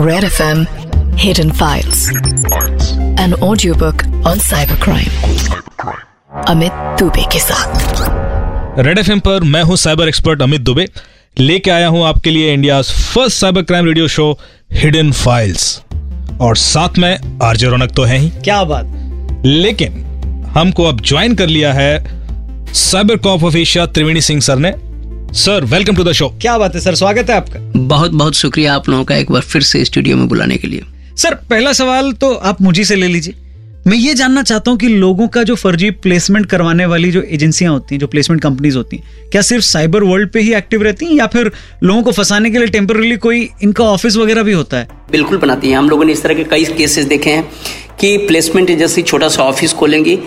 Red FM Hidden Files. An audiobook on cybercrime. Amit Dubey के साथ. Red F पर मैं हूँ साइबर एक्सपर्ट अमित दुबे लेके आया हूँ आपके लिए India first cyber crime radio show hidden files और साथ में आरजे रौनक तो है ही। क्या बात। लेकिन हमको अब ज्वाइन कर लिया है cyber cop of Asia Triveni Singh sir ने। Sir welcome to the show क्या बात है सर स्वागत है आपका। बहुत बहुत शुक्रिया आप लोगों का एक बार फिर से स्टूडियो में बुलाने के लिए। सर पहला सवाल तो आप मुझे से ले लीजिए। मैं ये जानना चाहता हूँ कि लोगों का जो फर्जी प्लेसमेंट करवाने वाली जो एजेंसियाँ होती हैं जो प्लेसमेंट कंपनीज़ होती हैं क्या सिर्फ़ साइबर वर्ल्ड पे ही एक्टिव रहती हैं या फिर लोगों को फंसाने के लिए टेम्पररी कोई इनका ऑफ़िस वगैरह भी होता है? बिल्कुल बनाती हैं। हम लोगों ने इस तरह के कई केसेस देखे हैं कि प्लेसमेंट एजेंसी छोटा सा ऑफ़िस खोलेंगी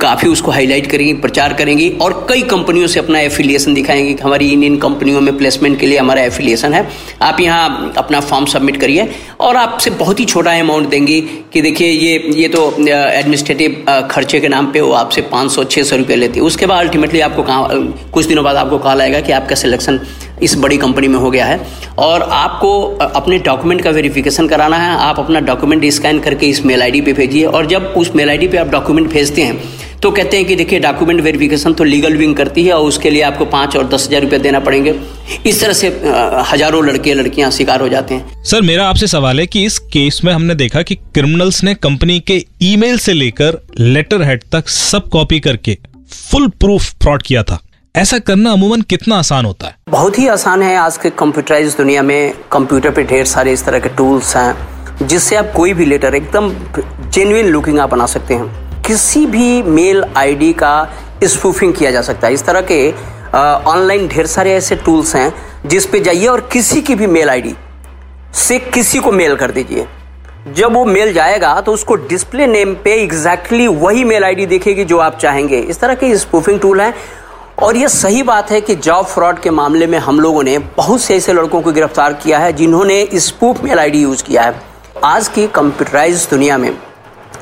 काफ़ी उसको हाईलाइट करेंगी, प्रचार करेंगी और कई कंपनियों से अपना एफिलिएशन दिखाएँगे। कि हमारी इन इन कंपनियों में प्लेसमेंट के लिए हमारा एफिलिएशन है। आप यहाँ अपना फॉर्म सबमिट करिए और आपसे बहुत ही छोटा अमाउंट देंगी कि देखिए ये ये तो एडमिनिस्ट्रेटिव खर्चे के नाम पे वो आपसे पाँच सौ छः सौ रुपये लेती है। उसके बाद अल्टीमेटली आपको कहा, कुछ दिनों बाद आपको कहा आएगा कि आपका सिलेक्शन इस बड़ी कंपनी में हो गया है। और आपको अपने डॉक्यूमेंट का वेरिफिकेशन कराना है। आप अपना डॉक्यूमेंट स्कैन करके इस मेल आईडी पे भेजिए और जब उस मेल आईडी पे आप डॉक्यूमेंट भेजते हैं तो कहते हैं कि देखिए डॉक्यूमेंट वेरिफिकेशन तो लीगल विंग करती है और उसके लिए आपको पाँच और दस हज़ार रुपये देना पड़ेंगे। इस तरह से हज़ारों लड़के लड़कियाँ शिकार हो जाते हैं। सर मेरा आपसे सवाल है कि इस केस में हमने देखा कि क्रिमिनल्स ने कंपनी के ईमेल से लेकर लेटर हेड तक सब कॉपी करके फुल प्रूफ फ्रॉड किया था। ऐसा करना अमूमन कितना आसान होता है? बहुत ही आसान है आज के कंप्यूटराइज दुनिया में। कंप्यूटर पे ढेर सारे इस तरह के टूल्स हैं जिससे आप कोई भी लेटर एकदम जेन्युइन लुकिंग आप बना सकते हैं। किसी भी मेल आईडी का स्पूफिंग किया जा सकता है। इस तरह के ऑनलाइन ढेर सारे ऐसे टूल्स हैं, जिस पे जाइए और किसी की भी मेल आईडी से किसी को मेल कर दीजिए। जब वो मेल जाएगा तो उसको डिस्प्ले नेम पे एग्जैक्टली exactly वही मेल आईडी देखेगी जो आप चाहेंगे। इस तरह के स्पूफिंग टूल हैं। और ये सही बात है कि जॉब फ्रॉड के मामले में हम लोगों ने बहुत से ऐसे लड़कों को गिरफ़्तार किया है, जिन्होंने स्पूफ मेल आईडी यूज़ किया है। आज की कंप्यूटराइज दुनिया में।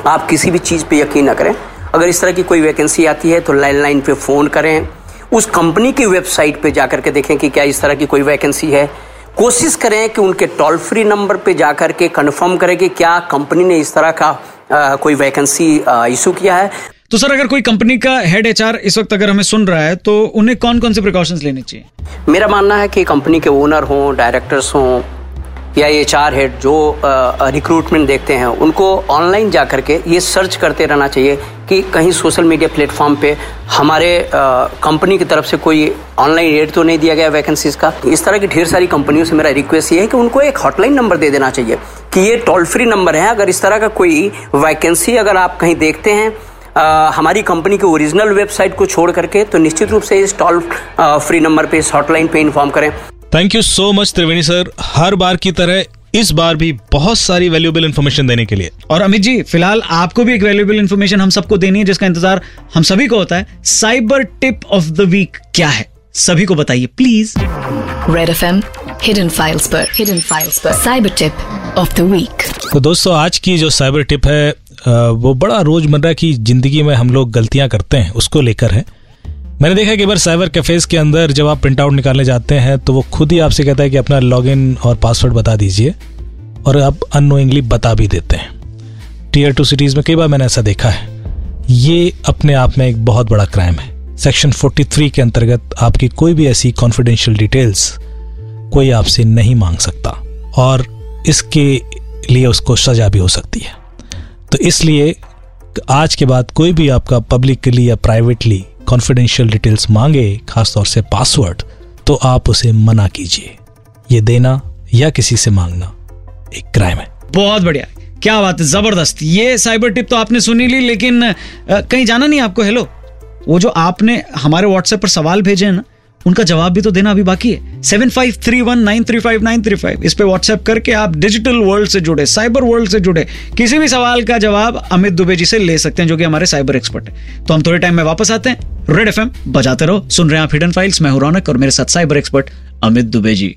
आप किसी भी चीज़ पे यकीन ना करें। अगर इस तरह की कोई वैकेंसी आती है तो लैंडलाइन पे फ़ोन करें। उस कंपनी की वेबसाइट पे जाकर के देखें कि क्या इस तरह की कोई वैकेंसी है। कोशिश करें कि उनके टोल फ्री नंबर पे जाकर के कंफर्म करें कि क्या कंपनी ने इस तरह का आ, कोई वैकेंसी इशू किया है। तो सर अगर कोई कंपनी का हेड एचआर इस वक्त अगर हमें सुन रहा है तो उन्हें कौन कौन से प्रिकॉशंस लेने चाहिए? मेरा मानना है कि कंपनी के ओनर हों डायरेक्टर्स हों या एच आर हेड जो रिक्रूटमेंट देखते हैं उनको ऑनलाइन जा करके ये सर्च करते रहना चाहिए कि कहीं सोशल मीडिया प्लेटफॉर्म पे हमारे कंपनी की तरफ़ से कोई ऑनलाइन एड तो नहीं दिया गया वैकेंसीज का। इस तरह की ढेर सारी कंपनियों से मेरा रिक्वेस्ट ये है कि उनको एक हॉटलाइन नंबर दे देना चाहिए कि ये टोल फ्री नंबर है। अगर इस तरह का कोई वैकेंसी अगर आप कहीं देखते हैं आ, हमारी कंपनी के ओरिजिनल वेबसाइट को छोड़ करके तो निश्चित रूप से इस टोल फ्री नंबर पे इस हॉटलाइन पे इन्फॉर्म करें। Thank you so much Triveni sir हर बार की तरह इस बार भी बहुत सारी वैल्यूएबल इन्फॉर्मेशन देने के लिए। और अमित जी फ़िलहाल आपको भी एक वैल्यूएबल इन्फॉर्मेशन हम सबको देनी है जिसका इंतज़ार हम सभी को होता है। Cyber tip of the week क्या है? सभी को बताइए please red F M hidden files पर हिडन फाइल्स पर cyber tip of the week तो दोस्तों आज की जो साइबर टिप है वो बड़ा रोज़मर्रा की ज़िंदगी में हम लोग गलतियाँ करते हैं उसको लेकर है। मैंने देखा कि बार साइबर कैफेज के अंदर जब आप प्रिंट आउट निकालने जाते हैं तो वो खुद ही आपसे कहता है कि अपना लॉगिन और पासवर्ड बता दीजिए और आप अनोइंगली बता भी देते हैं। टीयर टू सिटीज़ में कई बार मैंने ऐसा देखा है। ये अपने आप में एक बहुत बड़ा क्राइम है। सेक्शन 43 के अंतर्गत आपकी कोई भी ऐसी कॉन्फिडेंशियल डिटेल्स कोई आपसे नहीं मांग सकता और इसके लिए उसको सजा भी हो सकती है। तो इसलिए आज के बाद कोई भी आपका पब्लिकली या प्राइवेटली कॉन्फिडेंशियल डिटेल्स मांगे खासतौर से पासवर्ड तो आप उसे मना कीजिए। ये देना या किसी से मांगना एक क्राइम है। बहुत बढ़िया। क्या बात है ज़बरदस्त। ये साइबर टिप तो आपने सुनी ली लेकिन आ, कहीं जाना नहीं आपको? हेलो वो जो आपने हमारे व्हाट्सएप पर सवाल भेजे हैं ना उनका जवाब भी तो देना अभी बाकी है। Seven five three one nine three five nine three five इस पर व्हाट्सएप करके आप डिजिटल वर्ल्ड से जुड़े साइबर वर्ल्ड से जुड़े, किसी भी सवाल का जवाब अमित दुबे जी से ले सकते हैं, जो कि हमारे साइबर एक्सपर्ट है। तो हम थोड़े टाइम में वापस आते हैं। रेड एफएम बजाते रहो, सुन रहे हैं आप हिडन फाइल्स मैं हूँ रौनक और मेरे साथ साइबर एक्सपर्ट अमित दुबे जी।